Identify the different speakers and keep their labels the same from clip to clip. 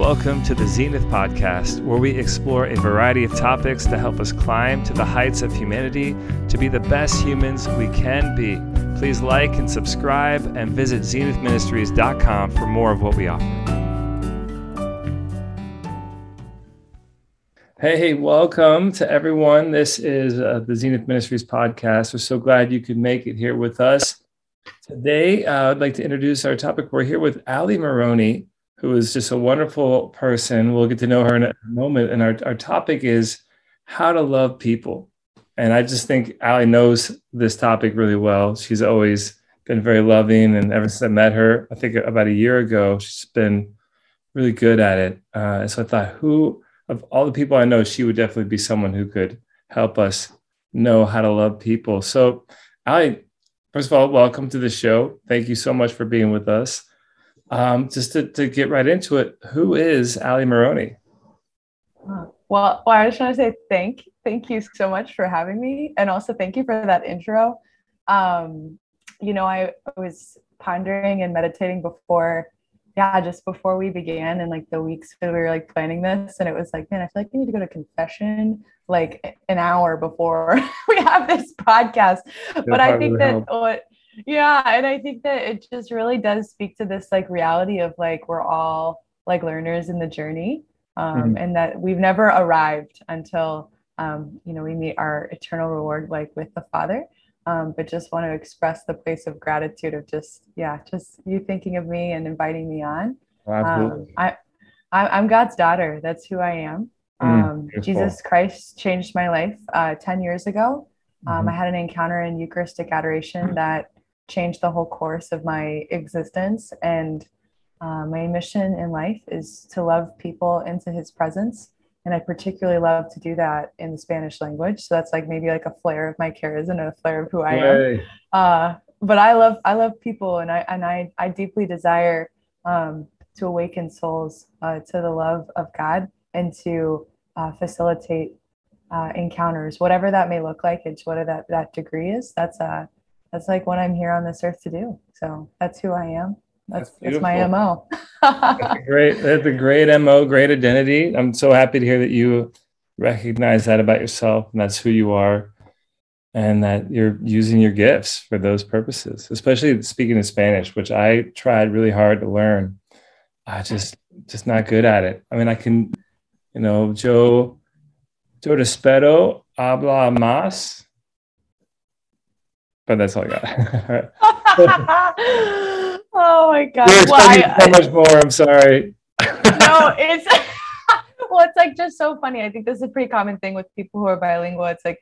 Speaker 1: Welcome to the Zenith Podcast, where we explore a variety of topics to help us climb to the heights of humanity to be the best humans we can be. Please like and subscribe and visit zenithministries.com for more of what we offer. Hey, welcome to everyone. This is uh, the Zenith Ministries podcast. We're so glad you could make it here with us. Today, uh, I'd like to introduce our topic. We're here with Allie Moroney who is just a wonderful person. We'll get to know her in a moment. And our, our topic is how to love people. And I just think Allie knows this topic really well. She's always been very loving. And ever since I met her, I think about a year ago, she's been really good at it. Uh, so I thought, who of all the people I know, she would definitely be someone who could help us know how to love people. So, Allie, first of all, welcome to the show. Thank you so much for being with us. Um, just to, to get right into it, who is Allie Moroney?
Speaker 2: Well, well, I just want to say thank thank you so much for having me, and also thank you for that intro. Um, you know, I was pondering and meditating before, yeah, just before we began, and like the weeks that we were like planning this, and it was like, man, I feel like I need to go to confession like an hour before we have this podcast. but I think that help. what yeah and i think that it just really does speak to this like reality of like we're all like learners in the journey um, mm-hmm. and that we've never arrived until um, you know we meet our eternal reward like with the father. Um, but just want to express the place of gratitude of just yeah just you thinking of me and inviting me on. Um, I, I am god's daughter. That's who i am. Mm, um, jesus christ changed my life uh, 10 years ago. Um, mm-hmm. i had an encounter in eucharistic adoration that changed the whole course of my existence. And uh, my mission in life is to love people into his presence. And I particularly love to do that in the Spanish language. So that's like maybe like a flare of my charisma and a flare of who I am. Uh, but I love I love people and I and I, I deeply desire um, to awaken souls uh, to the love of God and to uh, facilitate uh, encounters, whatever that may look like, and whatever that, that degree is. That's a uh, that's like what I'm here on this earth to do. So that's who I am. That's, that's, that's my MO.
Speaker 1: that's great, that's a great MO, great identity. I'm so happy to hear that you recognize that about yourself and that's who you are and that you're using your gifts for those purposes, especially speaking in Spanish, which I tried really hard to learn. I just, just not good at it. I mean, I can, you know, Joe, Joe Despero habla más but that's all I got.
Speaker 2: oh my god!
Speaker 1: You're well, I, so much more. I'm sorry.
Speaker 2: no, it's well, it's like just so funny. I think this is a pretty common thing with people who are bilingual. It's like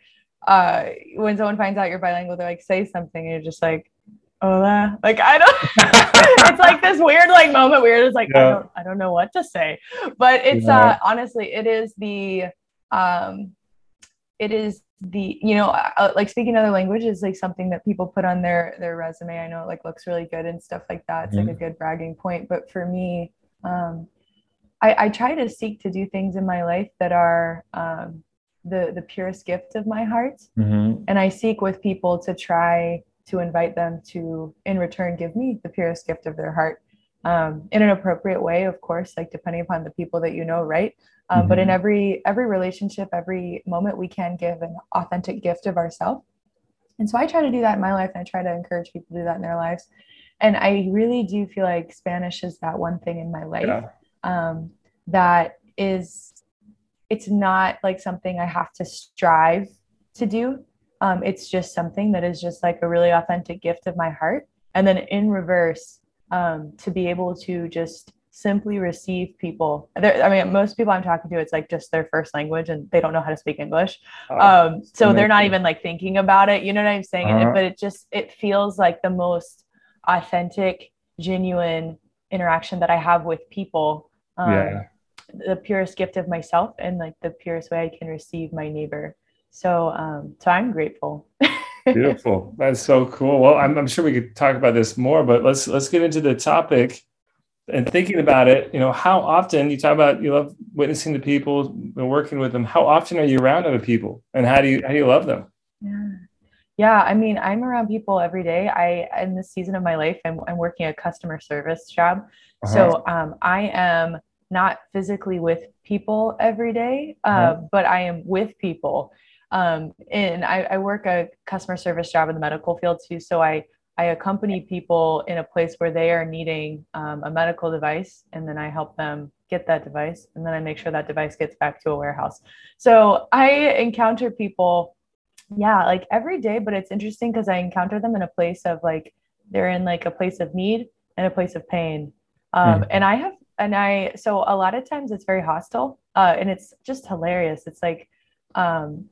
Speaker 2: uh, when someone finds out you're bilingual, they're like, say something, and you're just like, hola. Like I don't. it's like this weird like moment where it's like yeah. I don't I don't know what to say, but it's yeah. uh honestly it is the um it is the you know uh, like speaking other languages like something that people put on their their resume. I know it like looks really good and stuff like that. It's mm-hmm. like a good bragging point. But for me um i i try to seek to do things in my life that are um the the purest gift of my heart. Mm-hmm. and i seek with people to try to invite them to in return give me the purest gift of their heart um, in an appropriate way of course like depending upon the people that you know right um, mm-hmm. but in mm-hmm. every every relationship every moment we can give an authentic gift of ourselves and so i try to do that in my life and i try to encourage people to do that in their lives and i really do feel like spanish is that one thing in my life yeah. um, that is it's not like something i have to strive to do um, it's just something that is just like a really authentic gift of my heart and then in reverse um, to be able to just simply receive people. They're, I mean, most people I'm talking to, it's like just their first language and they don't know how to speak English. Oh, um, so they're not even like thinking about it. You know what I'm saying? Uh-huh. But it just, it feels like the most authentic, genuine interaction that I have with people. Um, yeah. The purest gift of myself and like the purest way I can receive my neighbor. So, um, so I'm grateful.
Speaker 1: Beautiful. That's so cool. Well, I'm, I'm sure we could talk about this more, but let's let's get into the topic and thinking about it, you know, how often you talk about you love witnessing to people and working with them. How often are you around other people, and how do you how do you love them?
Speaker 2: Yeah, yeah. I mean, I'm around people every day. I in this season of my life, I'm, I'm working a customer service job, uh-huh. so um, I am not physically with people every day, uh, uh-huh. but I am with people. Um, and I, I work a customer service job in the medical field too. So I, I accompany people in a place where they are needing um, a medical device, and then I help them get that device, and then I make sure that device gets back to a warehouse. So I encounter people, yeah, like every day, but it's interesting because I encounter them in a place of like, they're in like a place of need and a place of pain. Um, mm. And I have and I so a lot of times it's very hostile, uh, and it's just hilarious. It's like um,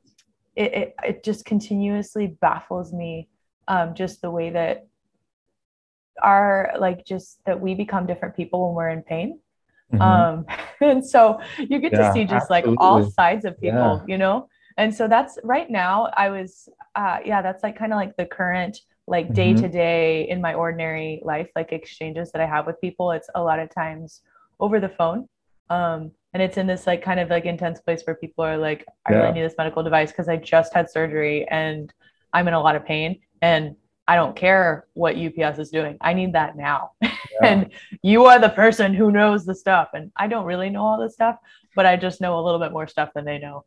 Speaker 2: it, it it just continuously baffles me, um, just the way that our like just that we become different people when we're in pain. Mm-hmm. Um, and so you get yeah, to see just absolutely. like all sides of people, yeah. you know. And so that's right now. I was, uh, yeah, that's like kind of like the current like day to day in my ordinary life, like exchanges that I have with people. It's a lot of times over the phone. Um, and it's in this like kind of like intense place where people are like, I yeah. really need this medical device because I just had surgery and I'm in a lot of pain and I don't care what UPS is doing. I need that now. Yeah. and you are the person who knows the stuff. And I don't really know all the stuff, but I just know a little bit more stuff than they know.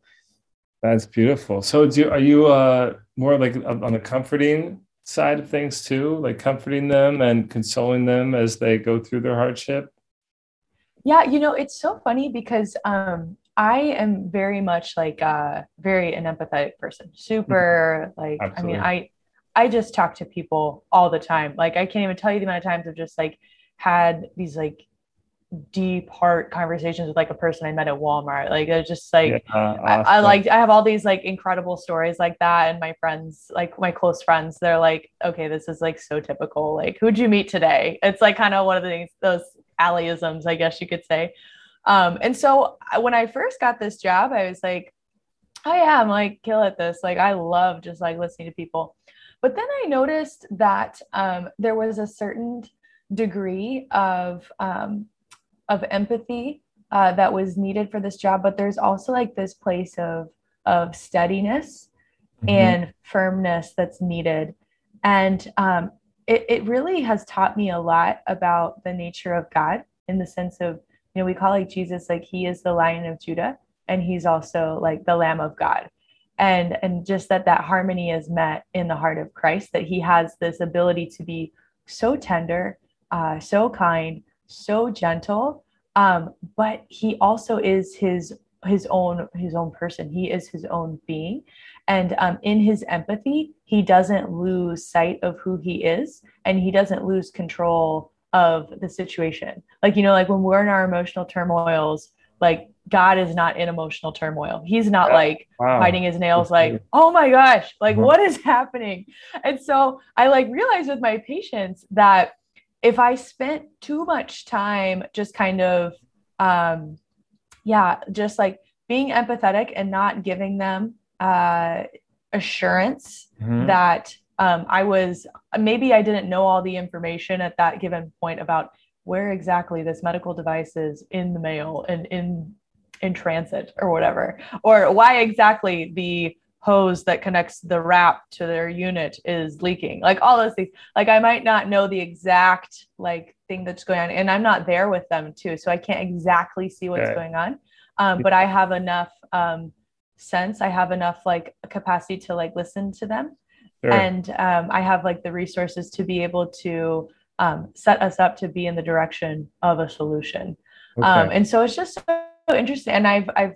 Speaker 1: That's beautiful. So do, are you uh, more like on the comforting side of things too, like comforting them and consoling them as they go through their hardship?
Speaker 2: Yeah, you know, it's so funny because um, I am very much like uh, very an empathetic person. Super like Absolutely. I mean, I I just talk to people all the time. Like I can't even tell you the amount of times I've just like had these like deep heart conversations with like a person I met at Walmart. Like it's just like yeah, awesome. I, I, like I have all these like incredible stories like that. And my friends, like my close friends, they're like, okay, this is like so typical. Like, who'd you meet today? It's like kind of one of the things, those allyisms, I guess you could say. Um, and so when I first got this job, I was like, oh yeah, I'm like kill at this. Like I love just like listening to people. But then I noticed that um, there was a certain degree of um, of empathy uh, that was needed for this job, but there's also like this place of of steadiness mm-hmm. and firmness that's needed. And um, it, it really has taught me a lot about the nature of God in the sense of, you know, we call like Jesus like he is the lion of Judah and he's also like the lamb of God. And and just that that harmony is met in the heart of Christ that he has this ability to be so tender, uh, so kind, so gentle um, but he also is his his own his own person he is his own being and um, in his empathy he doesn't lose sight of who he is and he doesn't lose control of the situation like you know like when we're in our emotional turmoils like god is not in emotional turmoil he's not yeah. like wow. biting his nails like oh my gosh like mm-hmm. what is happening and so i like realized with my patients that if I spent too much time just kind of, um, yeah, just like being empathetic and not giving them uh, assurance mm-hmm. that um, I was maybe I didn't know all the information at that given point about where exactly this medical device is in the mail and in in transit or whatever, or why exactly the hose that connects the wrap to their unit is leaking like all those things like i might not know the exact like thing that's going on and i'm not there with them too so i can't exactly see what's okay. going on um, but i have enough um, sense i have enough like capacity to like listen to them sure. and um, i have like the resources to be able to um, set us up to be in the direction of a solution okay. Um, and so it's just so interesting and i've i've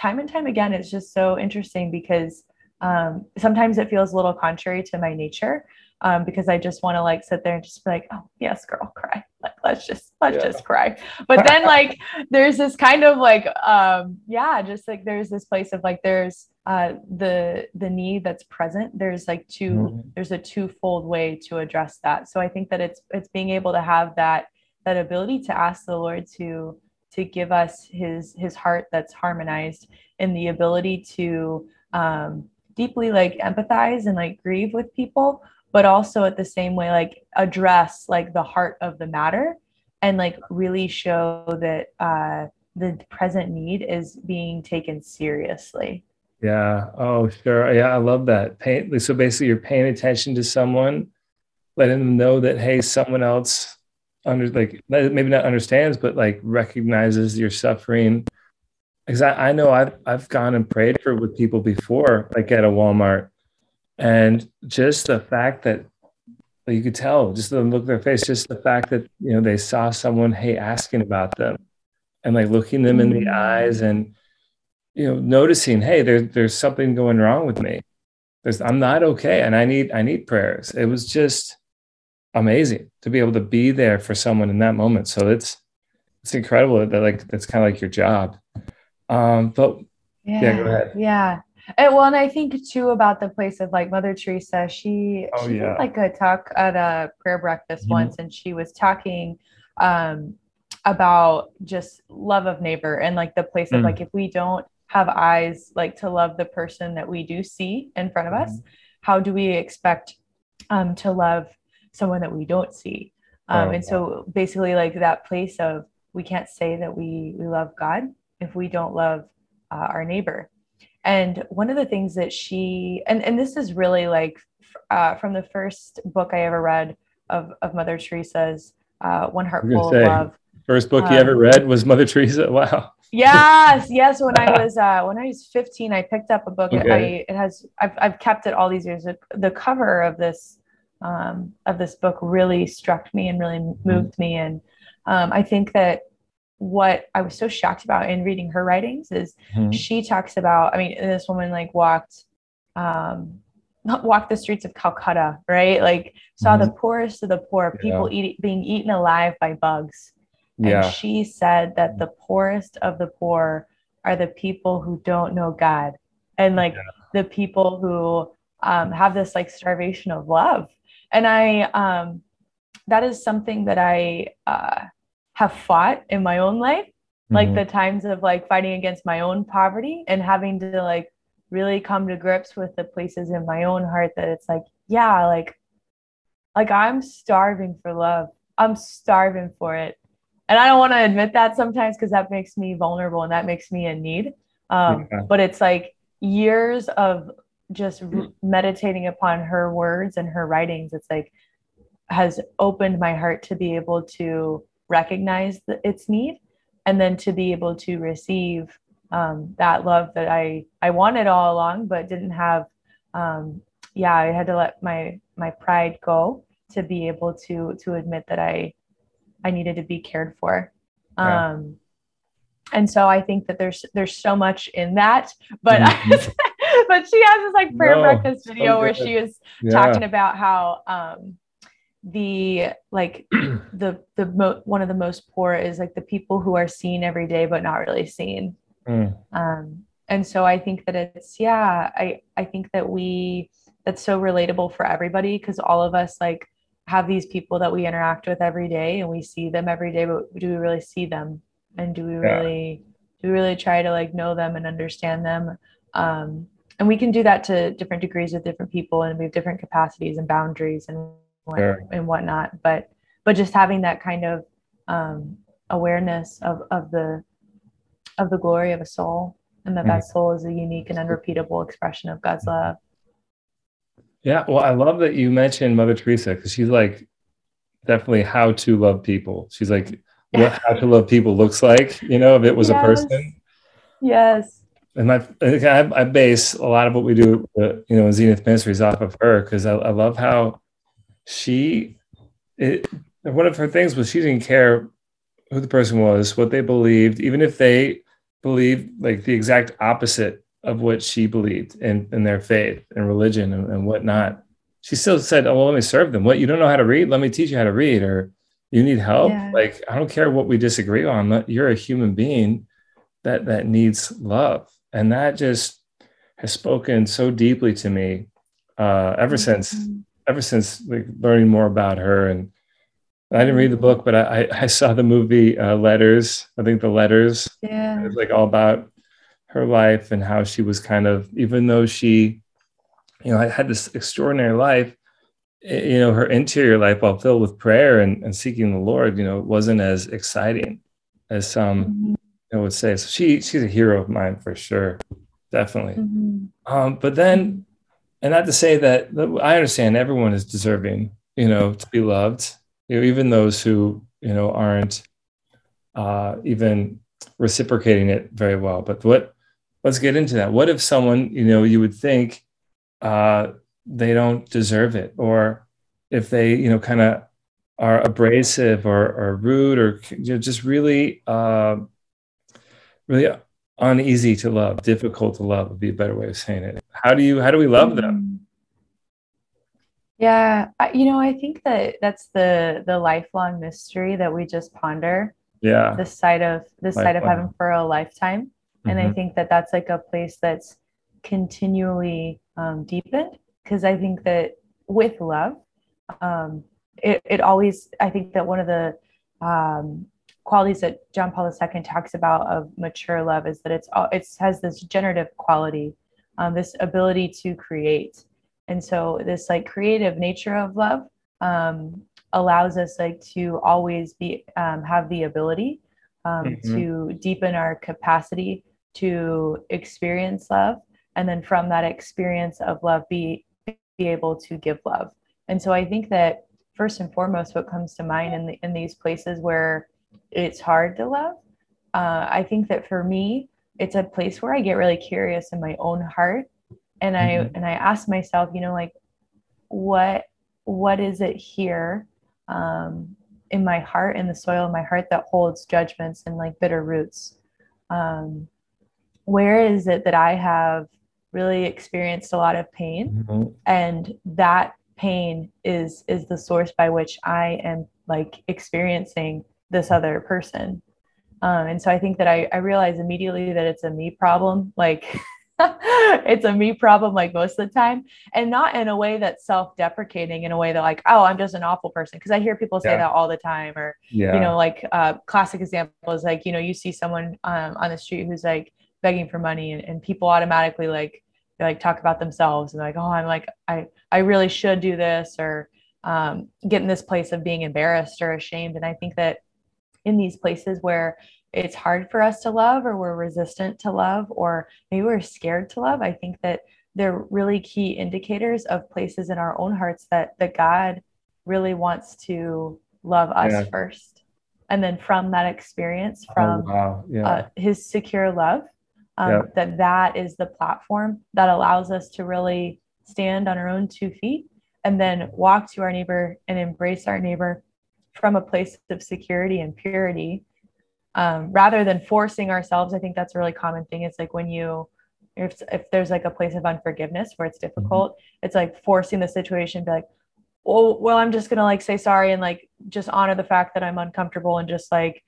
Speaker 2: time and time again, it's just so interesting because um, sometimes it feels a little contrary to my nature um, because I just want to like sit there and just be like, oh yes, girl, cry. Like let's just let's yeah. just cry. But then like there's this kind of like um, yeah, just like there's this place of like there's uh, the the need that's present. There's like 2 mm-hmm. there's a twofold way to address that. So I think that it's it's being able to have that that ability to ask the Lord to to give us his his heart that's harmonized and the ability to um, deeply like empathize and like grieve with people but also at the same way like address like the heart of the matter and like really show that uh, the present need is being taken seriously.
Speaker 1: Yeah. Oh sure. Yeah i love that. Pay, so basically you're paying attention to someone letting them know that hey someone else under like maybe not understands, but like recognizes your suffering. Because I, I know I've I've gone and prayed for with people before, like at a Walmart, and just the fact that you could tell, just the look of their face, just the fact that you know they saw someone, hey, asking about them, and like looking them in the mm. eyes, and you know noticing, hey, there's there's something going wrong with me. There's I'm not okay, and I need I need prayers. It was just amazing to be able to be there for someone in that moment. So it's it's incredible that like that's kind of like your job. Um, but
Speaker 2: yeah, yeah, go ahead. Yeah. And, well, and I think too about the place of like Mother Teresa. She, oh, she yeah. did like a talk at a prayer breakfast mm-hmm. once, and she was talking um, about just love of neighbor and like the place mm-hmm. of mm. like if we don't have eyes like to love the person that we do see in front of mm-hmm. us, how do we expect um, to love someone that we don't see. Um, oh, and so basically like that place of we can't say that we we love God if we don't love uh, our neighbor. And one of the things that she and and this is really like uh, from the first book I ever read of of Mother Teresa's uh, One Heart Full of Love.
Speaker 1: First book um, you ever um, read was Mother Teresa. Wow.
Speaker 2: yes, yes. When I was uh, when I was 15, I picked up a book. Okay. I, it has I've I've kept it all these years. The cover of this um, of this book really struck me and really mm-hmm. moved me. And um, I think that what I was so shocked about in reading her writings is mm-hmm. she talks about, I mean, this woman like walked, um, not walked the streets of Calcutta, right? Like saw mm-hmm. the poorest of the poor, people yeah. eat, being eaten alive by bugs. Yeah. And she said that the poorest of the poor are the people who don't know God and like yeah. the people who um, have this like starvation of love and I um, that is something that I uh, have fought in my own life, mm-hmm. like the times of like fighting against my own poverty and having to like really come to grips with the places in my own heart that it's like, yeah, like like I'm starving for love. I'm starving for it. And I don't want to admit that sometimes because that makes me vulnerable and that makes me in need. Um, yeah. But it's like years of just meditating upon her words and her writings it's like has opened my heart to be able to recognize the, its need and then to be able to receive um, that love that i i wanted all along but didn't have um, yeah i had to let my my pride go to be able to to admit that i i needed to be cared for yeah. um and so i think that there's there's so much in that but mm-hmm. but she has this like prayer no, breakfast video so where she was yeah. talking about how um the like the the mo- one of the most poor is like the people who are seen every day but not really seen. Mm. um and so i think that it's yeah i i think that we that's so relatable for everybody because all of us like have these people that we interact with every day and we see them every day but do we really see them? And do we really do we really try to like know them and understand them? Um and we can do that to different degrees with different people and we have different capacities and boundaries and sure. and whatnot but but just having that kind of um, awareness of of the of the glory of a soul and that mm-hmm. that soul is a unique and unrepeatable expression of god's love
Speaker 1: yeah well i love that you mentioned mother teresa because she's like definitely how to love people she's like what how to love people looks like you know if it was yes. a person
Speaker 2: yes
Speaker 1: and my I, I, base a lot of what we do, you know, in Zenith Ministries off of her because I, I, love how she. It, one of her things was she didn't care who the person was, what they believed, even if they believed like the exact opposite of what she believed in, in their faith and religion and, and whatnot. She still said, "Oh, well, let me serve them. What you don't know how to read? Let me teach you how to read." Or you need help? Yeah. Like I don't care what we disagree on. You're a human being that that needs love and that just has spoken so deeply to me uh, ever mm-hmm. since ever since like learning more about her and I didn't read the book, but I, I saw the movie uh, Letters. I think the Letters.
Speaker 2: Yeah.
Speaker 1: It was like all about her life and how she was kind of, even though she, you know, had this extraordinary life, you know, her interior life, while filled with prayer and, and seeking the Lord, you know, wasn't as exciting as some mm-hmm. I would say. So she she's a hero of mine for sure, definitely. Mm-hmm. Um, but then, and not to say that I understand everyone is deserving, you know, to be loved you know, even those who you know aren't uh, even reciprocating it very well. But what? Let's get into that. What if someone you know you would think uh, they don't deserve it, or if they you know kind of are abrasive or, or rude or you know, just really uh, really uneasy to love, difficult to love would be a better way of saying it. How do you how do we love them?
Speaker 2: Mm-hmm. Yeah, you know, I think that that's the the lifelong mystery that we just ponder.
Speaker 1: Yeah,
Speaker 2: the sight of the sight of heaven for a lifetime, mm-hmm. and I mm-hmm. think that that's like a place that's continually um, deepened because I think that with love, um, it it always I think that one of the um, qualities that John Paul II talks about of mature love is that it's it has this generative quality, um, this ability to create, and so this like creative nature of love um, allows us like to always be um, have the ability um, mm-hmm. to deepen our capacity to experience love, and then from that experience of love, be be able to give love. And so I think that first and foremost, what comes to mind in the, in these places where it's hard to love. Uh, I think that for me, it's a place where I get really curious in my own heart, and I mm-hmm. and I ask myself, you know, like, what what is it here um, in my heart, in the soil of my heart that holds judgments and like bitter roots? Um, where is it that I have really experienced a lot of pain, mm-hmm. and that pain is is the source by which I am like experiencing this other person. Um, and so I think that I, I realize immediately that it's a me problem. Like it's a me problem, like most of the time, and not in a way that's self-deprecating. In a way that like, oh, I'm just an awful person. Because I hear people say yeah. that all the time. Or yeah. you know, like uh, classic example is like you know you see someone um, on the street who's like begging for money, and, and people automatically like they like talk about themselves and like, oh, I'm like I I really should do this or um, get in this place of being embarrassed or ashamed. And I think that in these places where it's hard for us to love or we're resistant to love or maybe we're scared to love i think that they're really key indicators of places in our own hearts that that god really wants to love us yeah. first and then from that experience oh, from oh, wow. yeah. uh, his secure love um, yeah. that that is the platform that allows us to really stand on our own two feet and then walk to our neighbor and embrace our neighbor from a place of security and purity um, rather than forcing ourselves. I think that's a really common thing. It's like when you, if, if there's like a place of unforgiveness where it's mm-hmm. difficult, mm-hmm. it's like forcing the situation, be like, well, well, I'm just gonna like say sorry and like just honor the fact that I'm uncomfortable and just like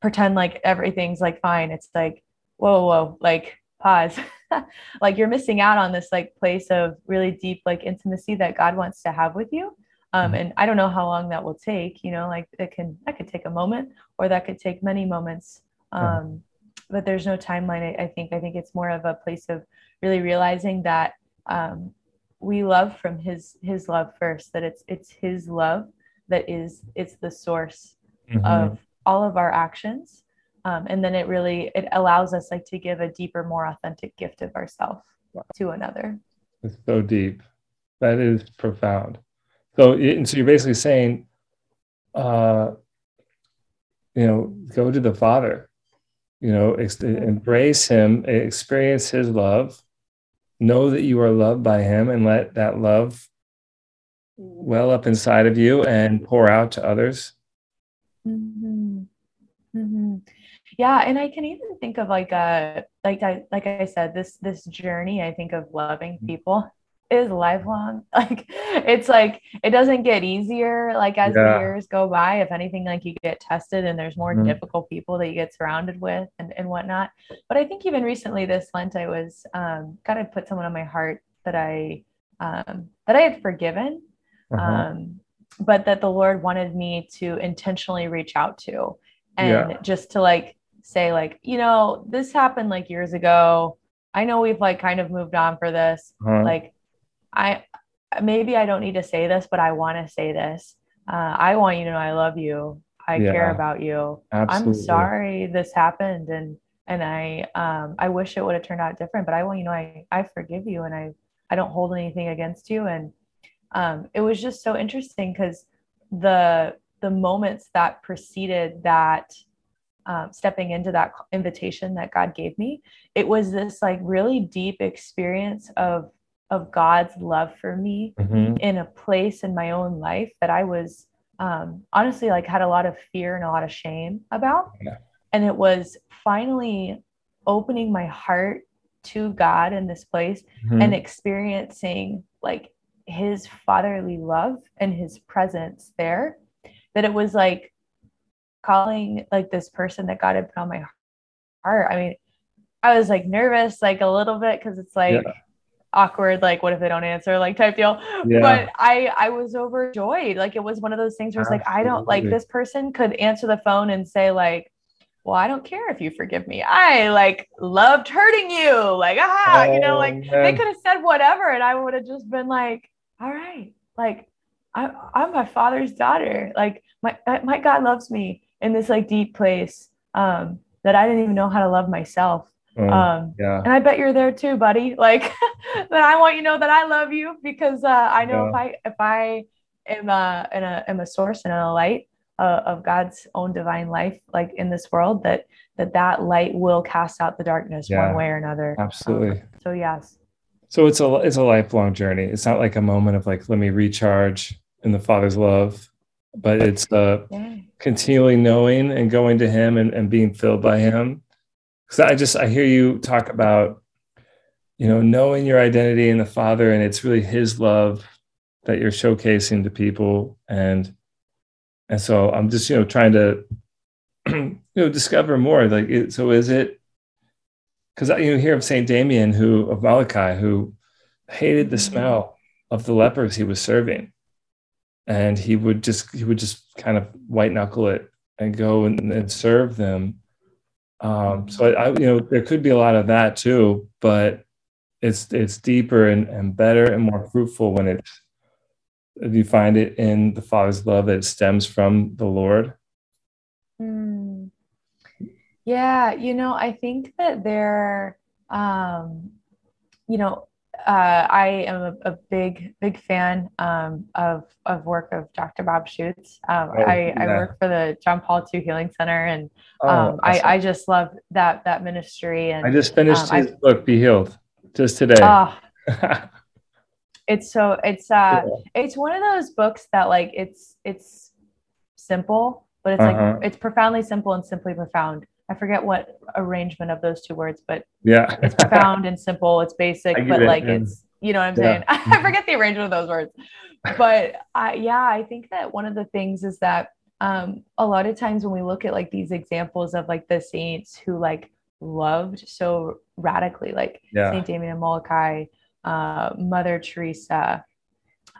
Speaker 2: pretend like everything's like fine. It's like, whoa, whoa, like pause. like you're missing out on this like place of really deep like intimacy that God wants to have with you um, mm-hmm. and i don't know how long that will take you know like it can that could take a moment or that could take many moments. Um, but there's no timeline I, I, think. I think it's more of a place of really realizing that um, we love from his his love first that it's it's his love that is it's the source mm-hmm. of all of our actions. Um, and then it really it allows us like to give a deeper more authentic gift of ourselves wow. to another.
Speaker 1: It's so deep. That is profound so, and so you're basically saying, uh, you know, go to the Father, you know, ex- embrace Him, experience His love, know that you are loved by Him, and let that love well up inside of you and pour out to others.
Speaker 2: Mm-hmm. Mm-hmm. Yeah, and I can even think of like a like I like I said this this journey. I think of loving mm-hmm. people is lifelong. Like it's like it doesn't get easier like as yeah. the years go by. If anything, like you get tested and there's more mm-hmm. difficult people that you get surrounded with and, and whatnot. But I think even recently this Lent I was um God had put someone on my heart that I um that I had forgiven. Uh-huh. Um but that the Lord wanted me to intentionally reach out to and yeah. just to like say like, you know, this happened like years ago. I know we've like kind of moved on for this. Uh-huh. Like I maybe I don't need to say this, but I want to say this. Uh, I want you to know I love you. I yeah, care about you. Absolutely. I'm sorry this happened, and and I um I wish it would have turned out different. But I want you to know I I forgive you, and I I don't hold anything against you. And um, it was just so interesting because the the moments that preceded that um, stepping into that invitation that God gave me, it was this like really deep experience of of God's love for me mm-hmm. in a place in my own life that I was um, honestly like had a lot of fear and a lot of shame about. Yeah. And it was finally opening my heart to God in this place mm-hmm. and experiencing like his fatherly love and his presence there that it was like calling like this person that God had put on my heart. I mean, I was like nervous, like a little bit, because it's like yeah. Awkward, like what if they don't answer, like type deal. Yeah. But I I was overjoyed. Like it was one of those things where it's like I don't like this person could answer the phone and say like, well, I don't care if you forgive me. I like loved hurting you. Like, ah, oh, you know, like man. they could have said whatever, and I would have just been like, all right, like I'm, I'm my father's daughter. Like my my God loves me in this like deep place um, that I didn't even know how to love myself. Mm, um, yeah. And I bet you're there too, buddy. Like that I want you to know that I love you because uh, I know yeah. if I if I am a, in a am a source and a light uh, of God's own divine life, like in this world, that that that light will cast out the darkness yeah, one way or another.
Speaker 1: Absolutely.
Speaker 2: Um, so yes.
Speaker 1: So it's a it's a lifelong journey. It's not like a moment of like let me recharge in the Father's love, but it's uh, yeah. continually knowing and going to Him and, and being filled by Him. Because I just I hear you talk about you know knowing your identity in the Father, and it's really His love that you're showcasing to people, and and so I'm just you know trying to you know discover more. Like, it, so is it? Because you hear of Saint Damien, who of Molokai, who hated the mm-hmm. smell of the lepers he was serving and he would just he would just kind of white knuckle it and go and, and serve them. Um, so I, I, you know, there could be a lot of that too, but it's it's deeper and, and better and more fruitful when it's you find it in the Father's love that stems from the Lord.
Speaker 2: Mm. Yeah, you know, I think that there, um, you know, uh, I am a, a, big, big fan um, of of work of Dr. Bob Schuchts. Um, oh, I, yeah. I work for the John Paul II Healing Center, and oh, um, awesome. I, I just love that that ministry. And
Speaker 1: I just finished um, his I, book, Be Healed, just today. Uh,
Speaker 2: it's so it's uh yeah. it's one of those books that like it's it's simple, but it's uh-huh. like it's profoundly simple and simply profound. I forget what arrangement of those two words, but
Speaker 1: yeah,
Speaker 2: it's profound and simple. It's basic, but it, like it's you know what I'm yeah. saying. I forget the arrangement of those words, but I yeah, I think that one of the things is that um, a lot of times when we look at like these examples of like the saints who like loved so radically, like yeah. Saint Damien and Molokai, uh, Mother Teresa,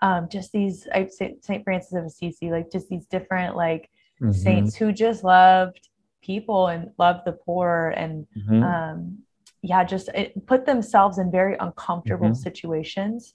Speaker 2: um, just these I Saint Francis of Assisi, like just these different like mm-hmm. saints who just loved people and love the poor and mm-hmm. um, yeah just it, put themselves in very uncomfortable mm-hmm. situations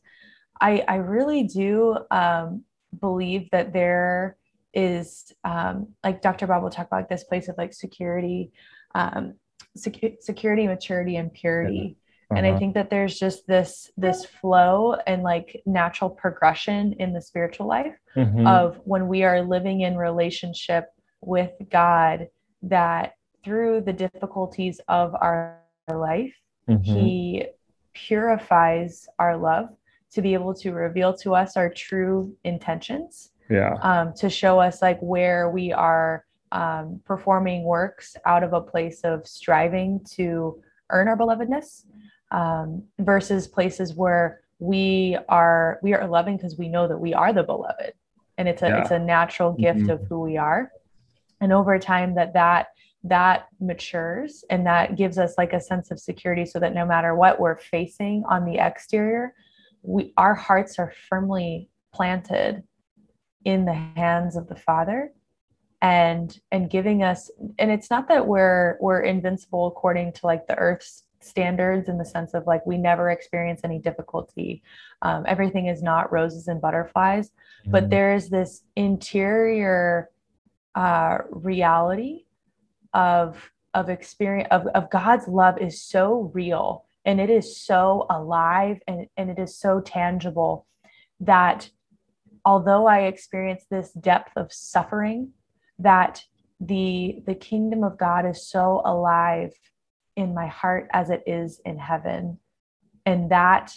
Speaker 2: i i really do um, believe that there is um, like dr bob will talk about this place of like security um, secu- security maturity and purity uh-huh. and i uh-huh. think that there's just this this flow and like natural progression in the spiritual life mm-hmm. of when we are living in relationship with god that through the difficulties of our life, mm-hmm. He purifies our love to be able to reveal to us our true intentions.
Speaker 1: Yeah.
Speaker 2: Um, to show us like where we are um, performing works out of a place of striving to earn our belovedness um, versus places where we are we are loving because we know that we are the beloved and it's a yeah. it's a natural gift mm-hmm. of who we are and over time that that that matures and that gives us like a sense of security so that no matter what we're facing on the exterior we our hearts are firmly planted in the hands of the father and and giving us and it's not that we're we're invincible according to like the earth's standards in the sense of like we never experience any difficulty um, everything is not roses and butterflies mm-hmm. but there is this interior uh, reality of of experience of, of God's love is so real and it is so alive and, and it is so tangible that although I experience this depth of suffering, that the the kingdom of God is so alive in my heart as it is in heaven, and that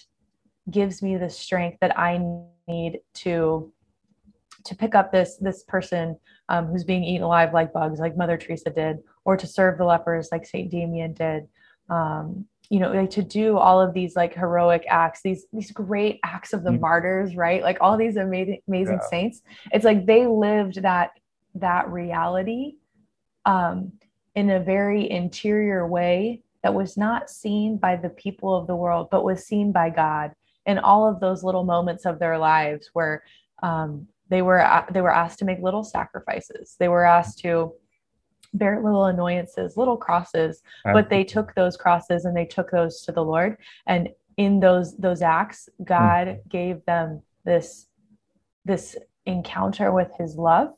Speaker 2: gives me the strength that I need to to pick up this this person um, who's being eaten alive like bugs, like Mother Teresa did, or to serve the lepers like Saint Damien did. Um, you know, like to do all of these like heroic acts, these these great acts of the mm-hmm. martyrs, right? Like all these amazing amazing yeah. saints. It's like they lived that that reality um, in a very interior way that was not seen by the people of the world, but was seen by God in all of those little moments of their lives where um, they were they were asked to make little sacrifices. They were asked to bear little annoyances, little crosses, but they took those crosses and they took those to the Lord. And in those those acts, God mm. gave them this this encounter with His love,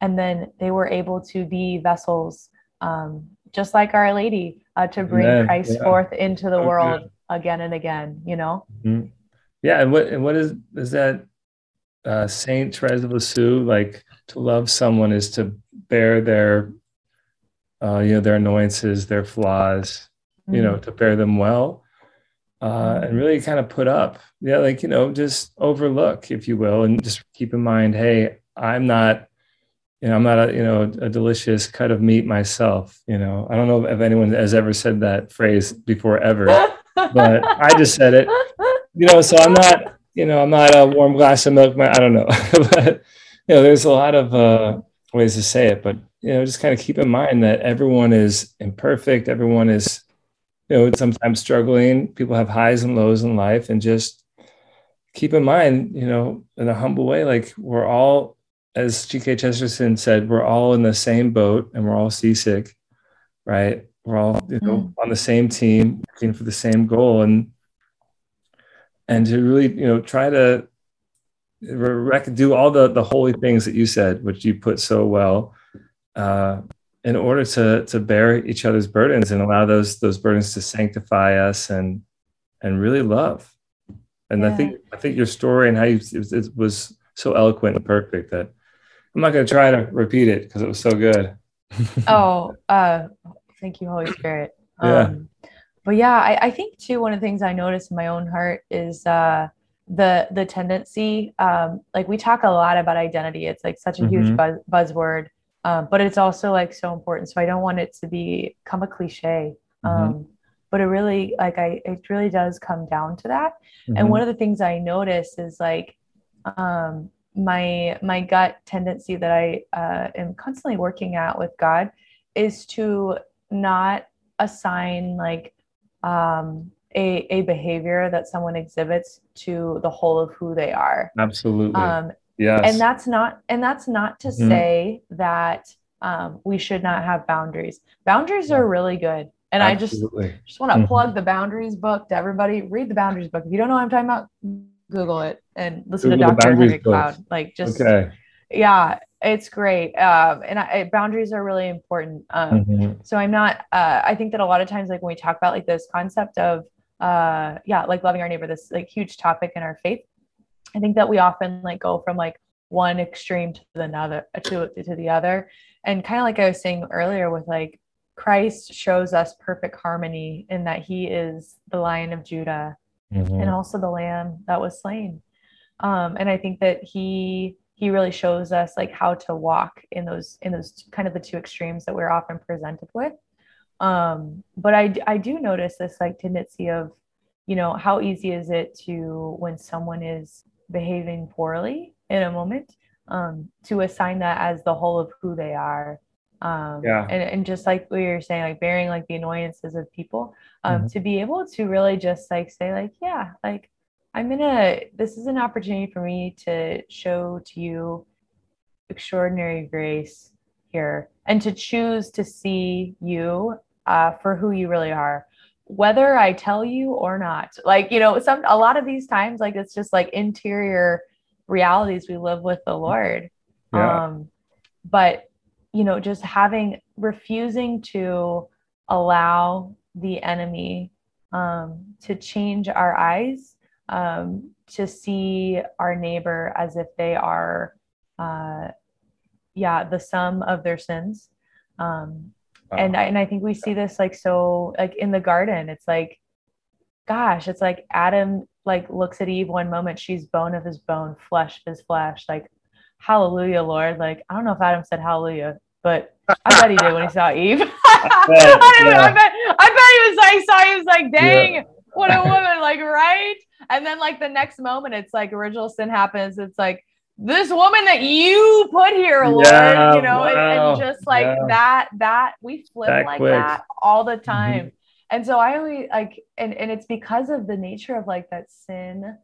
Speaker 2: and then they were able to be vessels, um, just like Our Lady, uh, to bring Amen. Christ yeah. forth into the world again and again. You know.
Speaker 1: Mm-hmm. Yeah, and what and what is is that uh, Saint Therese of Lisieux like to love someone is to bear their uh, you know their annoyances, their flaws, mm-hmm. you know, mm-hmm. to bear them well. Uh, and really kind of put up, yeah, like you know, just overlook, if you will, and just keep in mind, hey, I'm not, you know, I'm not a you know a delicious cut of meat myself. You know, I don't know if anyone has ever said that phrase before ever, but I just said it. You know, so I'm not, you know, I'm not a warm glass of milk. I don't know, but you know, there's a lot of uh, ways to say it, but you know, just kind of keep in mind that everyone is imperfect. Everyone is, you know, sometimes struggling. People have highs and lows in life, and just keep in mind, you know, in a humble way, like we're all, as G.K. Chesterton said, we're all in the same boat and we're all seasick, right? We're all, you know, mm. on the same team, working for the same goal, and and to really, you know, try to do all the the holy things that you said, which you put so well uh, in order to to bear each other's burdens and allow those those burdens to sanctify us and and really love. And yeah. I think I think your story and how you it, it was so eloquent and perfect that I'm not going to try to repeat it because it was so good.
Speaker 2: oh, uh, thank you, Holy Spirit. Yeah. But yeah, I, I, think too one of the things I notice in my own heart is uh, the the tendency. Um, like we talk a lot about identity. It's like such a mm-hmm. huge buzz, buzzword, um, but it's also like so important. So I don't want it to be become a cliche. Mm-hmm. Um, but it really like I it really does come down to that. Mm-hmm. And one of the things I notice is like um, my my gut tendency that I uh, am constantly working at with God is to not assign like um, a, a behavior that someone exhibits to the whole of who they are.
Speaker 1: Absolutely. Um, Yes.
Speaker 2: And that's not and that's not to mm-hmm. say that um, we should not have boundaries. Boundaries are really good. And Absolutely. I just just want to mm-hmm. plug the boundaries book to everybody. Read the boundaries book. If you don't know what I'm talking about, Google it and listen Google to Dr. Henry Cloud. Like just okay. yeah, it's great. Um, and I, boundaries are really important. Um, mm-hmm. So I'm not. Uh, I think that a lot of times, like when we talk about like this concept of uh, yeah, like loving our neighbor, this like huge topic in our faith. I think that we often like go from like one extreme to the other to, to the other. And kind of like I was saying earlier with like Christ shows us perfect harmony in that he is the lion of Judah mm-hmm. and also the lamb that was slain. Um, and I think that he he really shows us like how to walk in those in those kind of the two extremes that we're often presented with. Um, but I I do notice this like tendency of, you know, how easy is it to when someone is behaving poorly in a moment um, to assign that as the whole of who they are um, yeah. and, and just like we were saying like bearing like the annoyances of people um, mm-hmm. to be able to really just like say like yeah like i'm gonna this is an opportunity for me to show to you extraordinary grace here and to choose to see you uh, for who you really are whether I tell you or not. Like, you know, some a lot of these times, like it's just like interior realities we live with the Lord. Yeah. Um, but you know, just having refusing to allow the enemy um, to change our eyes um, to see our neighbor as if they are, uh, yeah, the sum of their sins. Um, wow. And I, and I think we see this like so like in the garden. It's like, gosh, it's like Adam like looks at Eve one moment, she's bone of his bone, flesh of his flesh. Like, hallelujah, Lord. Like, I don't know if Adam said hallelujah, but I bet he did when he saw Eve. I, bet, yeah. I, bet, I bet he was like, saw he was like, dang, yeah. What a woman, like, right? And then like the next moment, it's like original sin happens. It's like this woman that you put here, Lord, yeah, you know, wow. and, and, just like that, that we flip that like quick. that all the mm-hmm. time. Mm-hmm. And so I always like, and, and it's because of the nature of like that sin.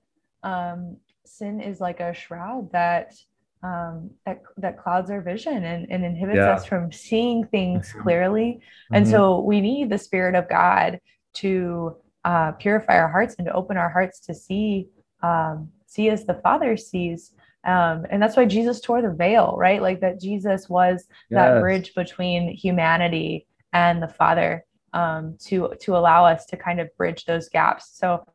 Speaker 2: Um, sin is like a shroud that um, that that clouds our vision and, and inhibits yeah. us from seeing things mm-hmm. clearly. And mm-hmm. so we need the Spirit of God to uh, purify our hearts and to open our hearts to see um, see as the Father sees. Um, and that's why Jesus tore the veil, right? Like that Jesus was yes. that bridge between humanity and the Father um, to to allow us to kind of bridge those gaps. So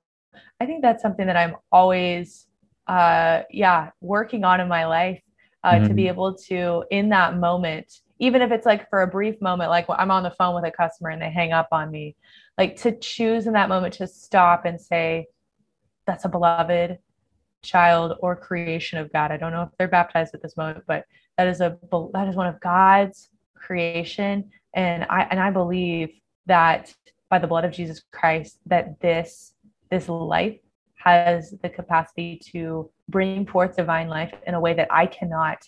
Speaker 2: I think that's something that I'm always uh, yeah, working on in my life uh, mm-hmm. to be mm-hmm. able to, in that moment, even if it's like for a brief moment, like I'm on the phone with a customer and they hang up on me, like to choose in that moment to stop and say, that's a beloved child or creation of God. I don't know if they're baptized at this moment, but that is a that is one of God's creation, and I and I believe that by the blood of Jesus Christ that this this life has the capacity to bring forth divine life in a way that I cannot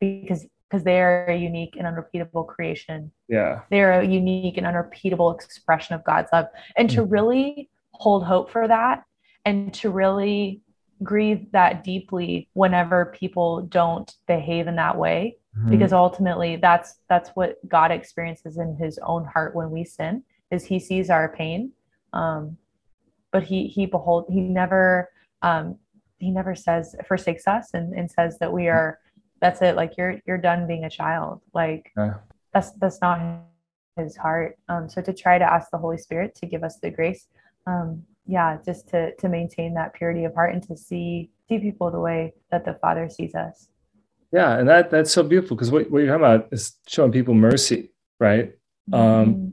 Speaker 2: because because they are a unique and unrepeatable creation.
Speaker 1: Yeah.
Speaker 2: They're a unique and unrepeatable expression of God's love. And to mm-hmm. really hold hope for that and to really grieve that deeply whenever people don't behave in that way mm-hmm. because ultimately that's that's what God experiences in his own heart when we sin is he sees our pain um, but he he behold he never um he never says forsakes us and, and says that we are that's it. Like you're you're done being a child. Like yeah. that's that's not his heart. Um so to try to ask the holy spirit to give us the grace um yeah just to to maintain that purity of heart and to see see people the way that the father sees us.
Speaker 1: Yeah and that that's so beautiful because what, what you're talking about is showing people mercy right? Um, mm-hmm. um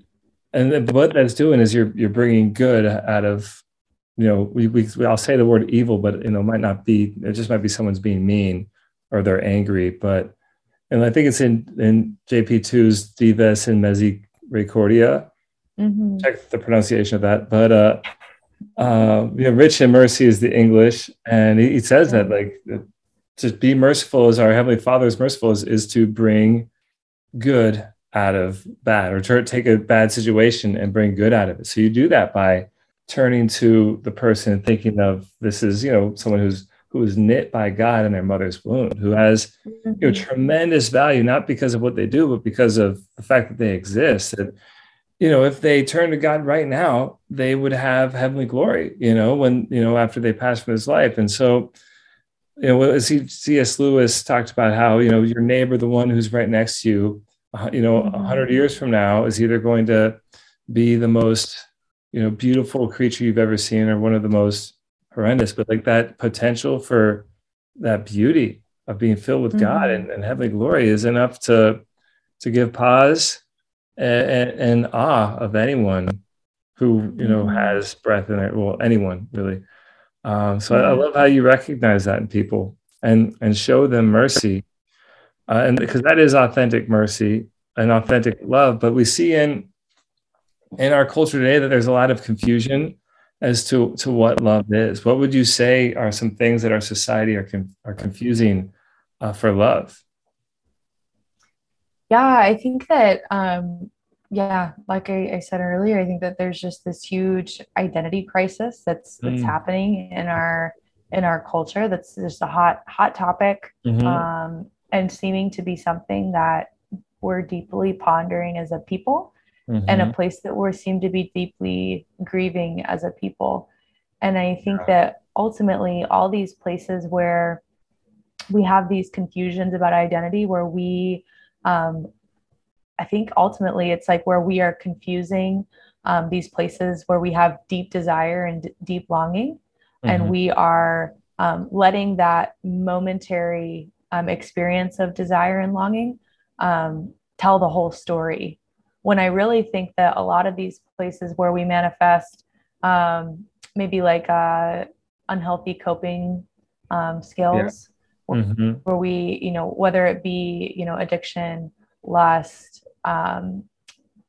Speaker 1: and what that's doing is you're you're bringing good out of you know, we, we, I'll say the word evil, but, you know, might not be, it just might be someone's being mean or they're angry. But, and I think it's in, in JP2's Dives in Misericordia. Mm-hmm. Check the pronunciation of that. But, uh, uh, you know, rich in mercy is the English. And he, he says that like, to be merciful as our Heavenly Father is merciful is, is to bring good out of bad or to take a bad situation and bring good out of it. So you do that by turning to the person and thinking of this is you know someone who's who is knit by God in their mother's womb, who has you know mm-hmm. tremendous value not because of what they do, but because of the fact that they exist. And you know, if they turn to God right now, they would have heavenly glory. You know, when you know after they pass from this life, and so you know, as C.S. Lewis talked about how you know your neighbor, the one who's right next to you, uh, you know, a mm-hmm. hundred years from now, is either going to be the most you know beautiful creature you've ever seen or one of the most horrendous but like that potential for that beauty of being filled with mm-hmm. god and, and heavenly glory is enough to to give pause and, and, and awe of anyone who you know mm-hmm. has breath in it well anyone really um, so I, I, love how you recognize that in people and and show them mercy uh, and because that is authentic mercy and authentic love but we see in in our culture today that there's a lot of confusion as to to what love is. What would you say are some things that our society are are confusing uh, for love?
Speaker 2: Yeah, I think that um, yeah, like I, I, said earlier, I think that there's just this huge identity crisis that's that's mm. happening in our in our culture. That's just a hot hot topic, mm-hmm. um, and seeming to be something that we're deeply pondering as a people mm-hmm. and a mm-hmm. place that we're seem to be deeply grieving as a people. And I think yeah. that ultimately, all these places where we have these confusions about identity, where we, um, I think ultimately it's like where we are confusing um, these places where we have deep desire and d- deep longing mm-hmm. and we are um, letting that momentary um, experience of desire and longing um, tell the whole story. When I really think that a lot of these places where we manifest um, maybe like uh, unhealthy coping um, skills, yeah. mm-hmm. where we, you know, whether it be, you know, addiction, lust, um,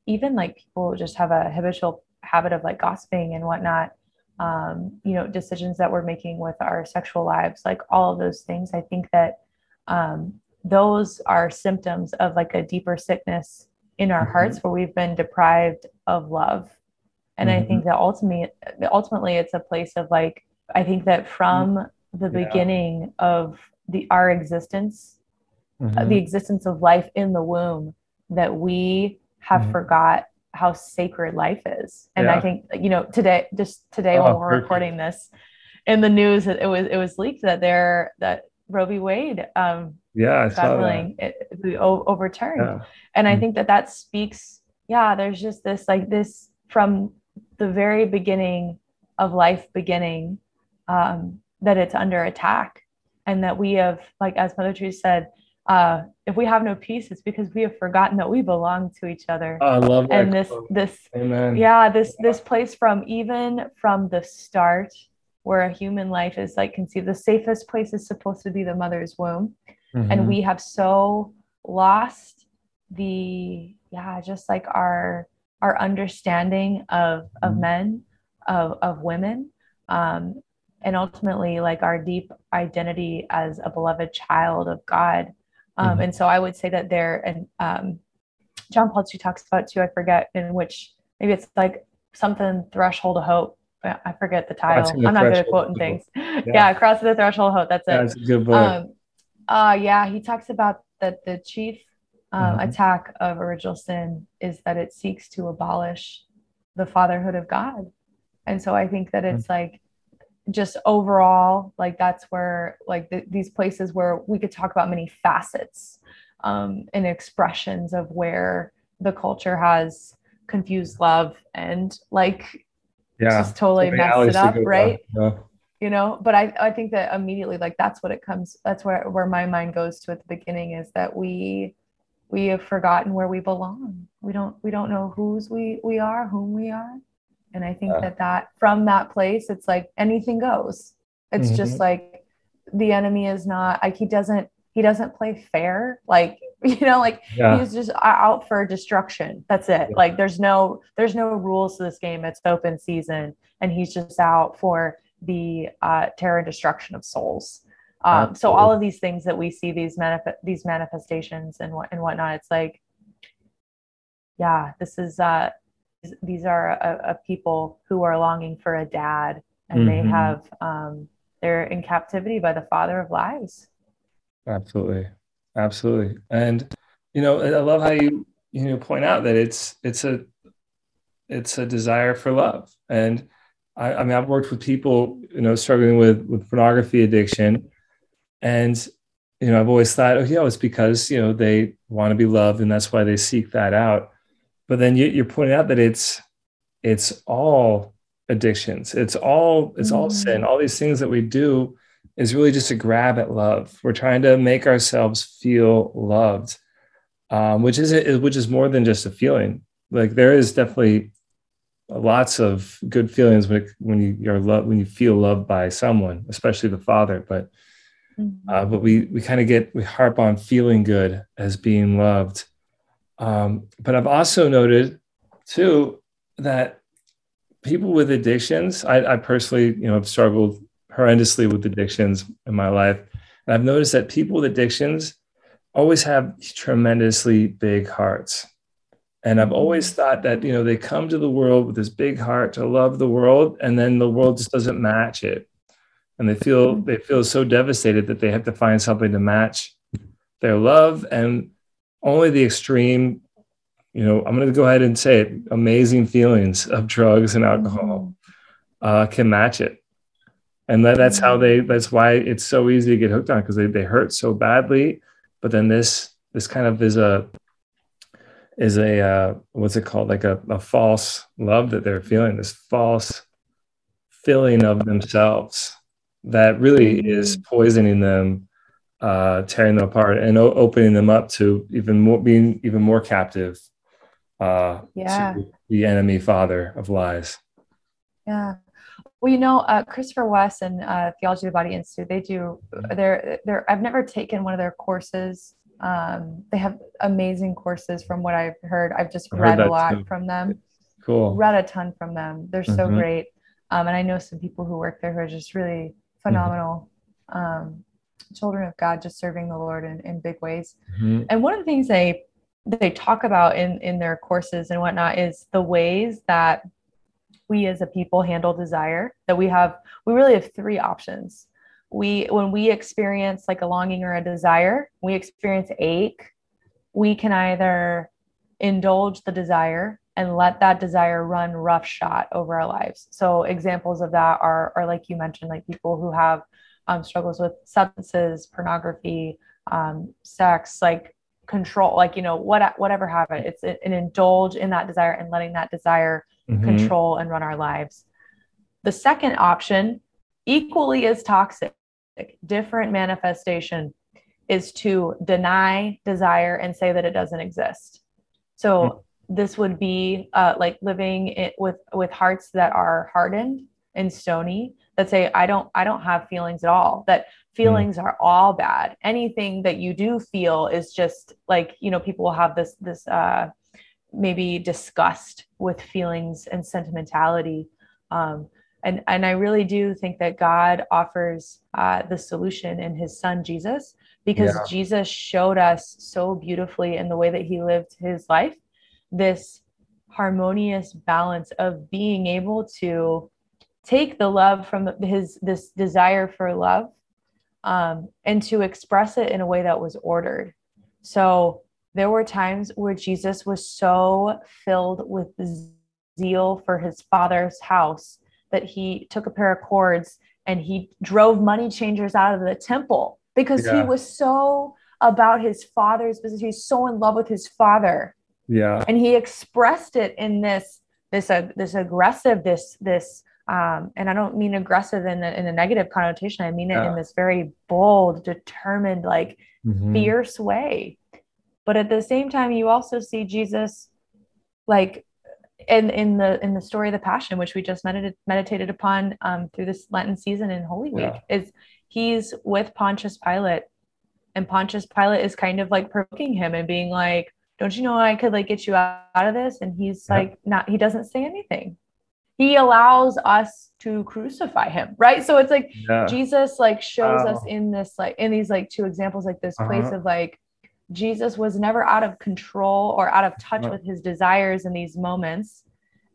Speaker 2: even like people just have a habitual habit of like gossiping and whatnot um, you know decisions that we're making with our sexual lives like all of those things i think that um, those are symptoms of like a deeper sickness in our mm-hmm. hearts where we've been deprived of love and mm-hmm. i think that ultimately ultimately it's a place of like i think that from the yeah. beginning of the our existence mm-hmm. the existence of life in the womb that we have mm-hmm. forgot how sacred life is. And yeah. I think you know today, just today oh, when we're perfect. recording this, in the news it was it was leaked that there that Roe v. Wade, um,
Speaker 1: yeah, God
Speaker 2: it, it overturned. Yeah. And I mm-hmm. think that that speaks. Yeah, there's just this like this from the very beginning of life beginning um, that it's under attack, and that we have like as Mother Teresa said uh, if we have no peace, it's because we have forgotten that we belong to each other.
Speaker 1: Oh, I love that.
Speaker 2: And this, quote. this, Amen. yeah, this, this place from even from the start, where a human life is like conceived, the safest place is supposed to be the mother's womb, mm-hmm. and we have so lost the, yeah, just like our our understanding of of mm-hmm. men, of of women, um, and ultimately like our deep identity as a beloved child of God um, mm-hmm. And so I would say that there, and um, John Paul II talks about too, I forget in which maybe it's like something threshold of hope. I forget the title. I'm not good at quoting things. Yeah. yeah, Cross the Threshold of Hope. That's it.
Speaker 1: That's a good book. Um,
Speaker 2: uh, yeah, he talks about that the chief um, mm-hmm. attack of original sin is that it seeks to abolish the fatherhood of God. And so I think that it's mm-hmm. like just overall like that's where like the, these places where we could talk about many facets um, and expressions of where the culture has confused love and like
Speaker 1: yeah
Speaker 2: just totally messed it up right yeah. You know but I, I think that immediately like that's what it comes that's where where my mind goes to at the beginning is that we we have forgotten where we belong we don't we don't know whose we we are whom we are and i think yeah. that that from that place it's like anything goes it's mm-hmm. just like the enemy is not like he doesn't he doesn't play fair like you know like yeah. he's just out for destruction that's it yeah. like there's no there's no rules to this game it's open season and he's just out for the uh, terror and destruction of souls. Um, so all of these things that we see these manif- these manifestations and what and whatnot it's like yeah this is uh these are a, a, people who are longing for a dad and mm-hmm. they have um, they're in captivity by the father of lies.
Speaker 1: Absolutely. Absolutely. And you know i love how you you know point out that it's it's a it's a desire for love. And I, I mean i've worked with people you know struggling with with pornography addiction. And you know i've always thought oh yeah it's because you know they want to be loved and that's why they seek that out. But then you, you're pointing out that it's it's all addictions. It's all it's all sin. All these things that we do is really just a grab at love. We're trying to make ourselves feel loved um, which is which is more than just a feeling. Like there is definitely lots of good feelings when it, when you, you're loved when you feel loved by someone especially the father but mm-hmm. uh, but we we kind of get we harp on feeling good as being loved um, but I've also noted too that people with addictions, I, I personally, you know, have struggled horrendously with addictions in my life. And I've noticed that people with addictions always have tremendously big hearts. And I've always mm-hmm. thought that, you know, they come to the world with this big heart to love the world, and then the world just doesn't match it. And they feel they feel so devastated that they have to find something to match their love. And only the extreme, you know, I'm going to go ahead and say it, amazing feelings of drugs and alcohol mm-hmm. uh, can match it. And that, that's how they, that's why it's so easy to get hooked on because they, they hurt so badly. But then this, this kind of is a, is a, uh, what's it called? Like a, a false love that they're feeling, this false filling of themselves that really is
Speaker 2: Mm.
Speaker 1: poisoning them, uh, tearing them apart, and o- opening them up to even more being even more captive uh,
Speaker 2: Yeah.
Speaker 1: the enemy father of lies.
Speaker 2: Yeah. Well, you know, uh, Christopher West and uh, Theology of the Body Institute, they do, they're, they're, I've never taken one of their courses. Um, they have amazing courses from what I've heard. I've just
Speaker 1: I've
Speaker 2: read a lot
Speaker 1: too.
Speaker 2: from them,
Speaker 1: Cool.
Speaker 2: read a ton from them. They're so
Speaker 1: Mhm.
Speaker 2: great. Um, and I know some people who work there who are just really phenomenal um, children of God, just serving the Lord in, in big ways.
Speaker 1: Mhm.
Speaker 2: And one of the things they they talk about in in their courses and whatnot is the ways that we as a people handle desire. That we have we really have three options. We when we experience like a longing or a desire, we experience ache. We can either indulge the desire and let that desire run roughshod over our lives. So examples of that are are like you mentioned, like people who have um, struggles with substances, pornography, um, sex, like control, like you know what whatever habit. It's an indulge in that desire and letting that desire
Speaker 1: Mhm.
Speaker 2: control and run our lives. The second option, equally as toxic, different manifestation, is to deny desire and say that it doesn't exist. So this would be uh, like living it with with hearts that are hardened and stony that say I don't I don't have feelings at all. That feelings are all bad. Anything that you do feel is just like you know people will have this this uh, maybe disgust with feelings and sentimentality. Um, and, and I really do think that God offers uh, the solution in his son Jesus because
Speaker 1: Yeah.
Speaker 2: Jesus showed us so beautifully in the way that he lived his life this harmonious balance of being able to take the love from his this desire for love um, and to express it in a way that was ordered. So there were times where Jesus was so filled with zeal for his father's house that he took a pair of cords and he drove money changers out of the temple because he was so about his father's business. He was so in love with his father
Speaker 1: Yeah.
Speaker 2: and he expressed it in this this uh, this aggressive this this um, and I don't mean aggressive in a, in a negative connotation. I mean it
Speaker 1: Yeah.
Speaker 2: in this very bold, determined, like
Speaker 1: Mhm.
Speaker 2: fierce way. But at the same time, you also see Jesus, like in in the in the story of the Passion, which we just meditated meditated upon um, through this Lenten season in Holy Week,
Speaker 1: Yeah.
Speaker 2: is he's with Pontius Pilate, and Pontius Pilate is kind of like provoking him and being like, "Don't you know I could like get you out, out of this?" And he's
Speaker 1: Yeah.
Speaker 2: like, not he doesn't say anything. He allows us to crucify him, right? So it's like
Speaker 1: Yeah.
Speaker 2: Jesus like shows us in this like in these like two examples like this place
Speaker 1: Uh-huh.
Speaker 2: of like Jesus was never out of control or out of touch with his desires in these moments.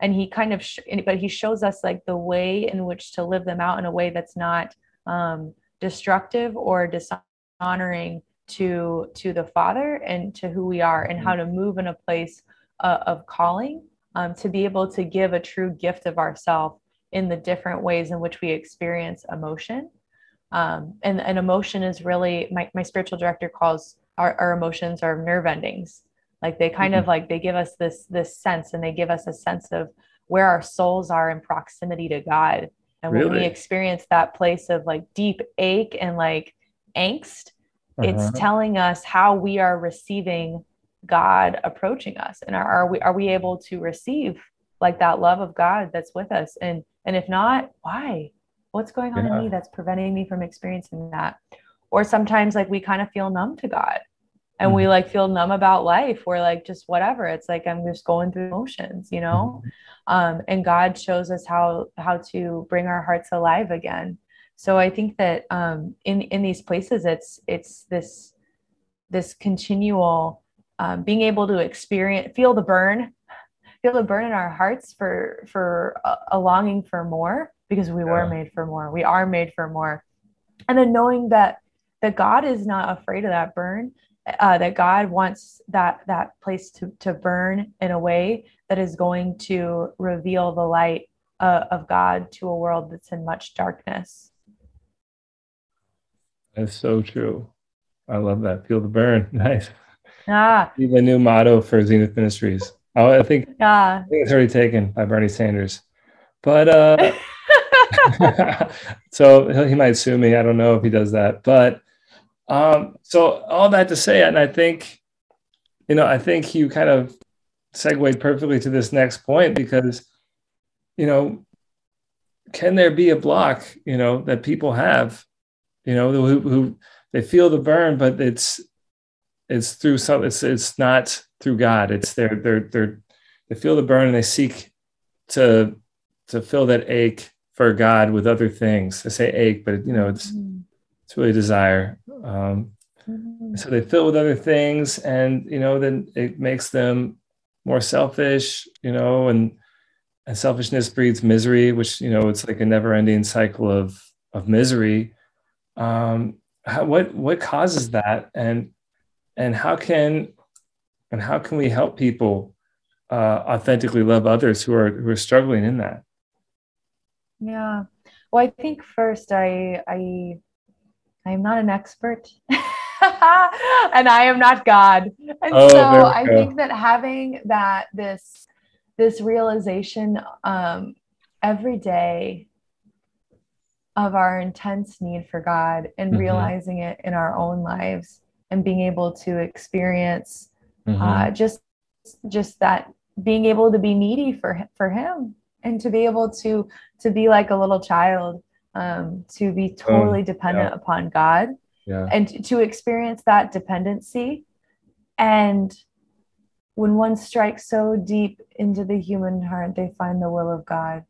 Speaker 2: And he kind of sh- but he shows us like the way in which to live them out in a way that's not um destructive or dishonoring to to the father and to who we are and how to move in a place uh, of calling um, to be able to give a true gift of ourself in the different ways in which we experience emotion. Um, and, and emotion is really my, my spiritual director calls our, our emotions are nerve endings. Like they kind of like they give us this this sense and they give us a sense of where our souls are in proximity to god. And when we experience that place of like deep ache and like angst it's
Speaker 1: Uh-huh.
Speaker 2: telling us how we are receiving god approaching us. And are, are we are we able to receive like that love of god that's with us? And and if not why? What's going on
Speaker 1: Yeah.
Speaker 2: in me that's preventing me from experiencing that or sometimes like we kind of feel numb to god. And we
Speaker 1: Mhm.
Speaker 2: like feel numb about life. We're like just whatever. It's like i'm just going through emotions you know? Um, and god shows us how how to bring our hearts alive again. So i think that um, in in these places it's it's this this continual um, being able to experience feel the burn feel the burn in our hearts for for a, a longing for more because we were made for more. We are made for more. And then knowing that that god is not afraid of that burn uh, that god wants that that place to to burn in a way that is going to reveal the light uh, of god to a world that's in much darkness
Speaker 1: That's so true. I love that. Feel the burn. Nice.
Speaker 2: ah
Speaker 1: the new motto for Zenith Ministries. Oh, I think,
Speaker 2: yeah
Speaker 1: I think it's already taken by Bernie Sanders. But uh, so he might sue me. I don't know if he does that, but um, so all that to say, and I think, you know, I think you kind of segued perfectly to this next point because, you know, can there be a block, you know, that people have, you know, who, who they feel the burn, but it's it's through some it's it's not through God. It's they're they're they feel the burn and they seek to to fill that ache for God with other things. I say ache, but you know, it's mm-hmm. It's really desire. Um, mm-hmm. So they fill with other things, and you know, then it makes them more selfish. You know, and and selfishness breeds misery, which you know, it's like a never-ending cycle of of misery. Um, how, what what causes that, and and how can and how can we help people uh, authentically love others who are who are struggling in that?
Speaker 2: Yeah. Well, I think first I I I'm not an expert. and I am not God. And oh, so I go. think that having that this this realization um, every day of our intense need for God and mm-hmm. realizing it in our own lives and being able to experience mm-hmm. uh, just just that being able to be needy for for Him and to be able to to be like a little child um, to be totally oh, dependent yeah. upon god yeah. and to experience that dependency and when one strikes so deep into the human heart they find the will of god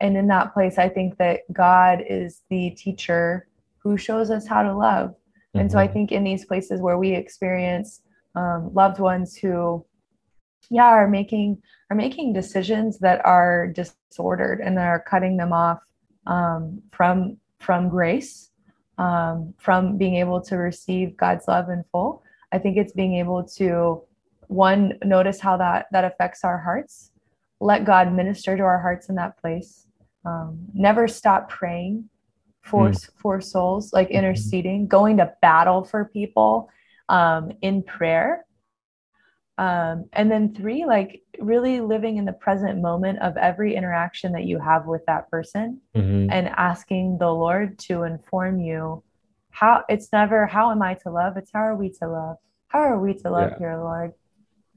Speaker 2: and in that place i think that god is the teacher who shows us how to love mm-hmm. and so i mm-hmm. think in these places where we experience um, loved ones who yeah are making are making decisions that are disordered and that are cutting them off um, from from grace um, from being able to receive god's love in full i think it's being able to one notice how that that affects our hearts let god minister to our hearts in that place um, never stop praying for mm. for souls like mm-hmm. interceding going to battle for people um, in prayer um, and then three like really living in the present moment of every interaction that you have with that person mm-hmm. and asking the lord to inform you how it's never how am i to love it's how are we to love how are we to love yeah. here lord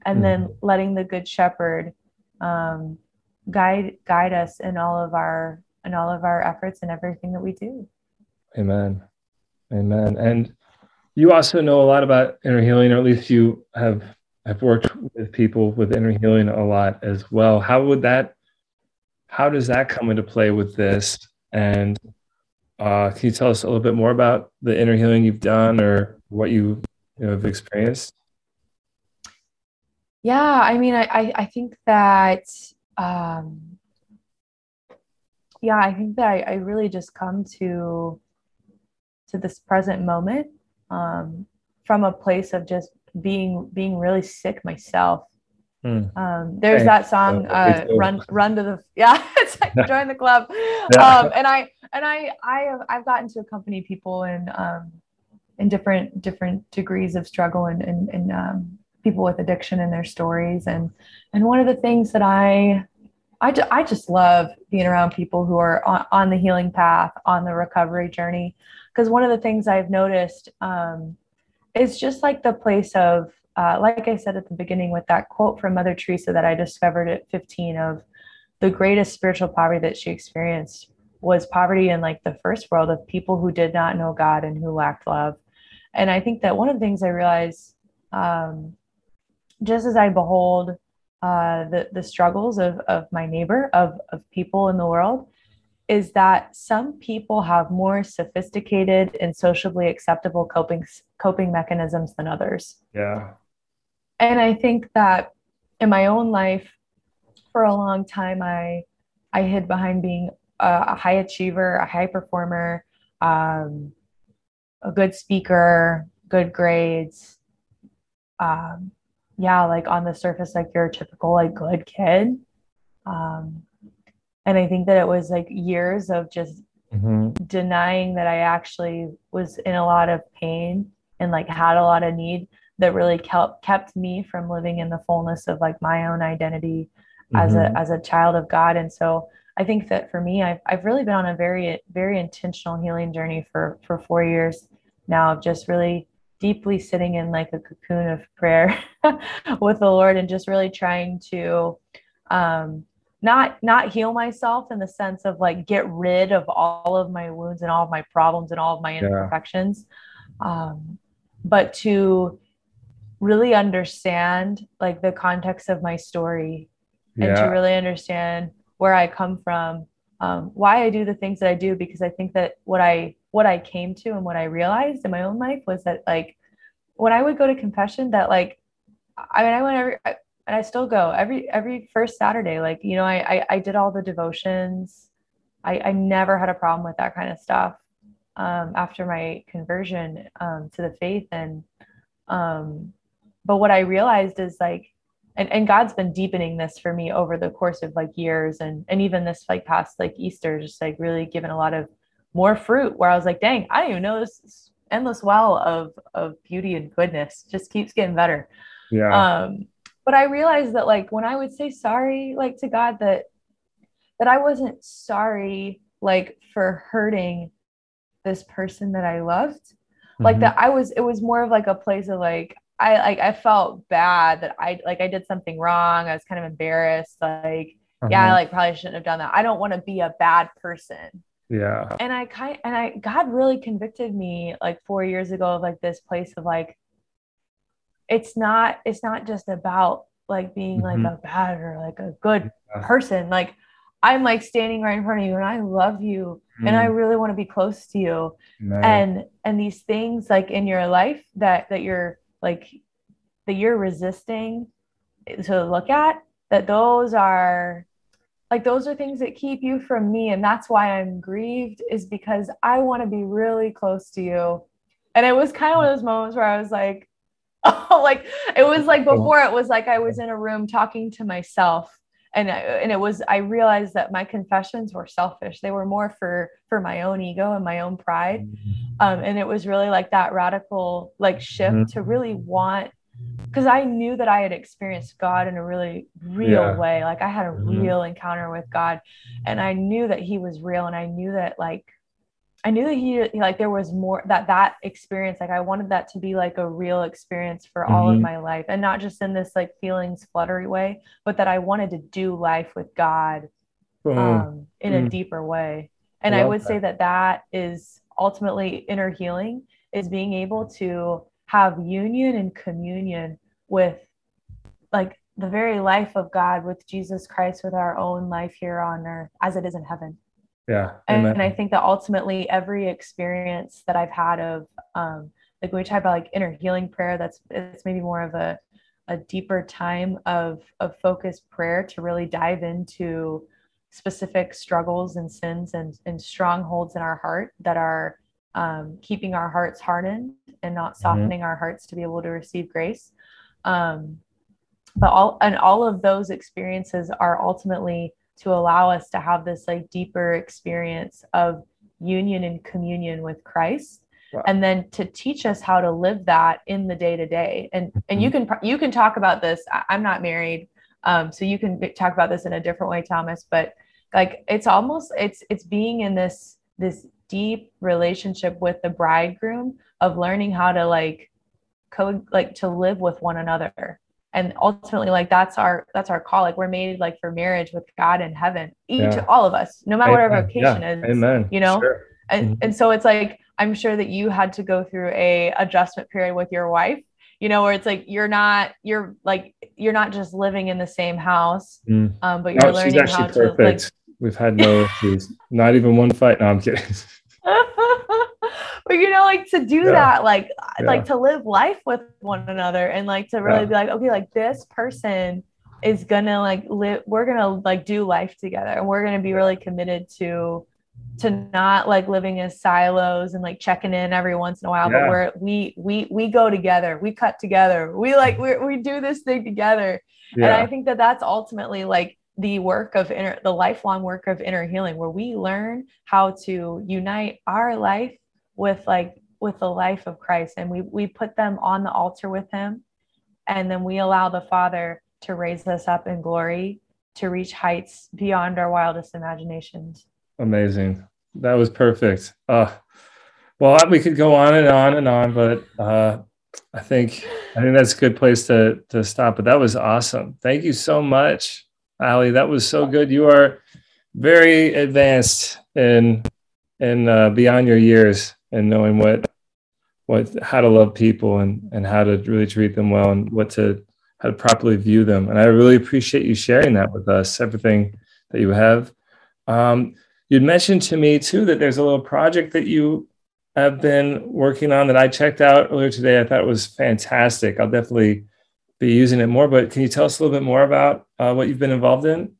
Speaker 2: and mm-hmm. then letting the good shepherd um, guide guide us in all of our in all of our efforts and everything that we do
Speaker 1: amen amen and you also know a lot about inner healing or at least you have I've worked with people with inner healing a lot as well. How would that, how does that come into play with this? And uh, can you tell us a little bit more about the inner healing you've done or what you, you know, have experienced?
Speaker 2: Yeah, I mean, I, I think that, um, yeah, I think that I, I really just come to to this present moment um, from a place of just being being really sick myself. Mm. Um, there's that song, uh, "Run Run to the Yeah." it's like join the club. Yeah. Um, and I and I I have I've gotten to accompany people in um, in different different degrees of struggle and and, and um, people with addiction and their stories and and one of the things that I I, ju- I just love being around people who are on, on the healing path on the recovery journey because one of the things I've noticed um, it's just like the place of uh, like i said at the beginning with that quote from mother teresa that i discovered at 15 of the greatest spiritual poverty that she experienced was poverty in like the first world of people who did not know god and who lacked love. And i think that one of the things i realized um, just as i behold uh, the, the struggles of, of my neighbor of, of people in the world is that some people have more sophisticated and socially acceptable coping coping mechanisms than others.
Speaker 1: Yeah.
Speaker 2: And I think that in my own life for a long time I I hid behind being a, a high achiever, a high performer, um, a good speaker, good grades. Um, yeah, like on the surface, like you're a typical like good kid. Um, and i think that it was like years of just mm-hmm. denying that i actually was in a lot of pain and like had a lot of need that really kept kept me from living in the fullness of like my own identity mm-hmm. as a mm-hmm. as a child of god and so I think that for me, I've, I've really been on a very, very intentional healing journey for, for four years now of just really deeply sitting in like a cocoon of prayer with the Lord and just really trying to um, not not heal myself in the sense of like get rid of all of my wounds and all of my problems and all of my imperfections, yeah. um, but to really understand like the context of my story yeah. and to really understand where I come from, um, why I do the things that I do, because I think that what I what I came to and what I realized in my own life was that like when I would go to confession, that like I mean I went every I, and I still go every every first Saturday. Like you know I I, I did all the devotions. I, I never had a problem with that kind of stuff um, after my conversion um, to the faith and um, but what I realized is like and, and God's been deepening this for me over the course of like years and and even this like past like Easter, just like really given a lot of more fruit where I was like, dang, I didn't even know this endless well of of beauty and goodness just keeps getting better.
Speaker 1: Yeah.
Speaker 2: Um, but I realized that like when I would say sorry like to God that that I wasn't sorry like for hurting this person that I loved. Mm-hmm. Like that I was it was more of like a place of like I like I felt bad that I like I did something wrong. I was kind of embarrassed. Like, uh-huh. yeah, I like probably shouldn't have done that. I don't want to be a bad person.
Speaker 1: Yeah.
Speaker 2: And I kind and I God really convicted me like four years ago of like this place of like it's not it's not just about like being mm-hmm. like a bad or like a good yeah. person. Like I'm like standing right in front of you and I love you mm. and I mm. really want to be close to you. And and these things like in your life that that you're like that you're resisting to look at that those are like those are things that keep you from me and that's why i'm grieved is because i want to be really close to you and it was kind of one of those moments where i was like like it was like before it was like i was in a room talking to myself and and it was i realized that my confessions were selfish they were more for for my own ego and my own pride mm-hmm. um, and it was really like that radical like shift mm-hmm. to really want because i knew that i had experienced god in a really real yeah. way like i had a mm-hmm. real encounter with god and i knew that he was real and i knew that like I knew that he like there was more that that experience like I wanted that to be like a real experience for mm-hmm. all of mm-hmm. my life and not just in this like feelings fluttery way but that I wanted to do life with God mm-hmm. um, in mm-hmm. a deeper way and I, I would that. say that that is ultimately inner healing is being able to have union and communion with like the very life of God with Jesus Christ with our own life here on earth as it is in heaven
Speaker 1: yeah
Speaker 2: and, and, i think that ultimately every experience that i've had of um like when we talk about like inner healing prayer that's it's maybe more of a a deeper time of of focused prayer to really dive into specific struggles and sins and, and strongholds in our heart that are um, keeping our hearts hardened and not mm-hmm. softening mm-hmm. our hearts to be able to receive grace um, but all and all of those experiences are ultimately to allow us to have this like deeper experience of union and communion with Christ. Wow. and then to teach us how to live that in the day to day and and you mm-hmm. can you can talk about this. I'm not married um so you can talk about this in a different way Thomas. But like it's almost it's it's being in this this deep relationship with the bridegroom of learning how to like co like to live with one another and ultimately like that's our that's our call like we're made like for marriage with god in heaven each yeah. all of us no matter Amen. what our vocation yeah. is Amen. you know sure. and mm-hmm. and so it's like i'm sure that you had to go through a adjustment period with your wife you know where it's like you're not you're like you're not just living in the same house mm. um, but you're no, learning how perfect. to like
Speaker 1: we've had no issues not even one fight no i'm kidding
Speaker 2: but you know like to do yeah. that like yeah. like to live life with one another and like to really yeah. be like okay like this person is gonna like live we're gonna like do life together and we're gonna be really committed to to not like living as silos and like checking in every once in a while but we're we we we go together we cut together we like we we do this thing together and i think that that's ultimately like the work of inner the lifelong work of inner healing where we learn how to unite our life with like with the life of Christ and we we put them on the altar with him and then we allow the father to raise us up in glory to reach heights beyond our wildest imaginations.
Speaker 1: Amazing. That was perfect. Uh, well, we could go on and on and on, but uh, I think I think that's a good place to to stop. But that was awesome. Thank you so much, Allie. That was so good. You are very advanced in in uh, beyond your years and knowing what what how to love people and and how to really treat them well and what to how to properly view them. And I really appreciate you sharing that with us. Everything that you have. Um, you'd mentioned to me too that there's a little project that you have been working on that I checked out earlier today. I thought it was fantastic. I'll definitely be using it more. But can you tell us a little bit more about uh, what you've been involved in?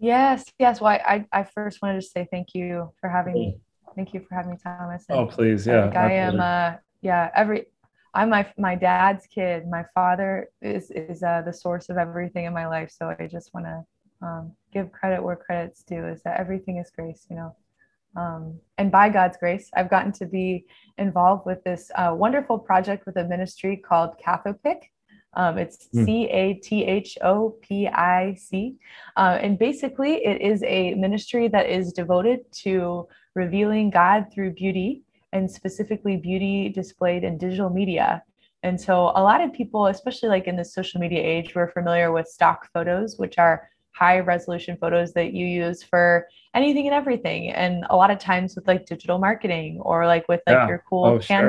Speaker 2: Yes, yes. Well, I, I first wanted to say thank you for having me. Thank you for having me, Thomas.
Speaker 1: And oh, please, yeah.
Speaker 2: I, I am, uh, yeah. Every I'm my my dad's kid. My father is is uh, the source of everything in my life. So I just want to um, give credit where credit's due. Is that everything is grace, you know. Um, and by God's grace, I've gotten to be involved with this uh, wonderful project with a ministry called Cathopic. Um, it's mm. C A T H O P I C. Uh, and basically, it is a ministry that is devoted to revealing God through beauty and specifically beauty displayed in digital media. And so, a lot of people, especially like in the social media age, we're familiar with stock photos, which are high resolution photos that you use for anything and everything. And a lot of times with like digital marketing or like with like yeah. your cool oh, Canva sure.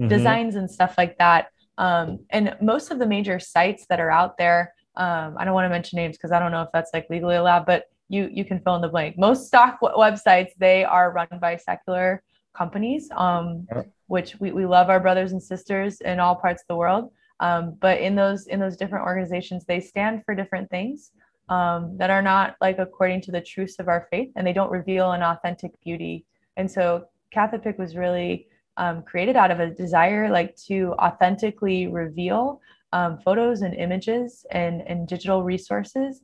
Speaker 2: mm-hmm. designs and stuff like that um, and most of the major sites that are out there, um, I don't want to mention names because I don't know if that's like legally allowed, but you you can fill in the blank. Most stock w- websites they are run by secular companies, um, which we, we love our brothers and sisters in all parts of the world. Um, but in those in those different organizations, they stand for different things um, that are not like according to the truths of our faith, and they don't reveal an authentic beauty. And so Cathopic was really um, created out of a desire like to authentically reveal um, photos and images and, and digital resources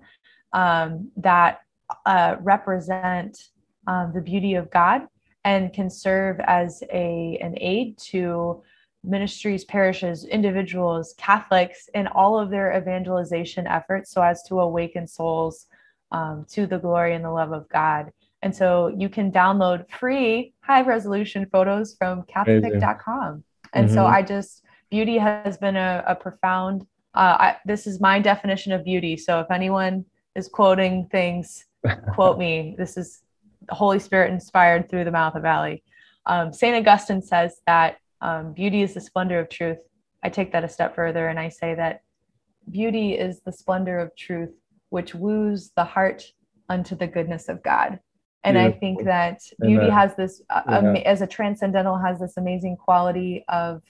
Speaker 2: um, that uh, represent um, the beauty of God and can serve as a, an aid to ministries, parishes, individuals, Catholics in all of their evangelization efforts so as to awaken souls um, to the glory and the love of God. And so you can download free high resolution photos from cathopic.com. And mm-hmm. so I just, beauty has been a, a profound, uh, I, this is my definition of beauty. So if anyone is quoting things, quote me. This is Holy Spirit inspired through the mouth of Allie. Um, St. Augustine says that um, beauty is the splendor of truth. I take that a step further and I say that beauty is the splendor of truth which woos the heart unto the goodness of God and Beautiful. i think that beauty has this uh, yeah. as a transcendental has this amazing quality of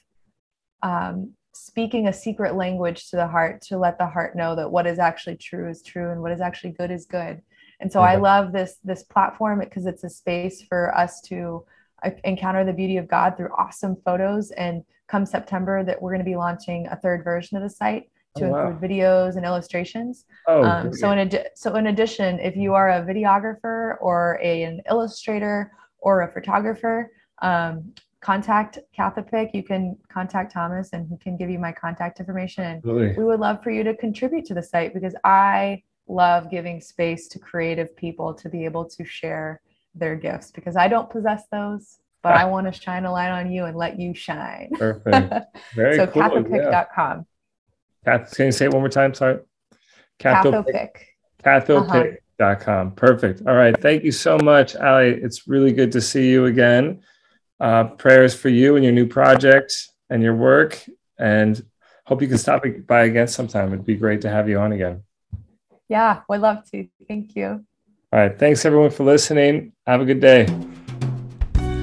Speaker 2: um, speaking a secret language to the heart to let the heart know that what is actually true is true and what is actually good is good and so yeah. i love this this platform because it's a space for us to uh, encounter the beauty of god through awesome photos and come september that we're going to be launching a third version of the site to oh, wow. include videos and illustrations. Oh, um, so in ad- so in addition, if you are a videographer or a, an illustrator or a photographer, um, contact Cathopic. You can contact Thomas, and he can give you my contact information. Really? We would love for you to contribute to the site because I love giving space to creative people to be able to share their gifts because I don't possess those but I want to shine a light on you and let you shine.
Speaker 1: Perfect. Very
Speaker 2: so
Speaker 1: cool.
Speaker 2: cathopic.com.
Speaker 1: Kath, can you say it one more time? Sorry. Cathopic. Cathopic.com. Uh-huh. Perfect. All right. Thank you so much, Allie. It's really good to see you again. Uh, prayers for you and your new project and your work. And hope you can stop by again sometime. It'd be great to have you on again.
Speaker 2: Yeah, we'd love to. Thank you.
Speaker 1: All right. Thanks everyone for listening. Have a good day.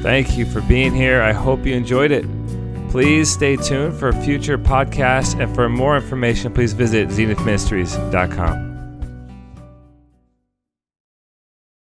Speaker 1: Thank you for being here. I hope you enjoyed it. Please stay tuned for future podcasts, and for more information, please visit zenithministries.com.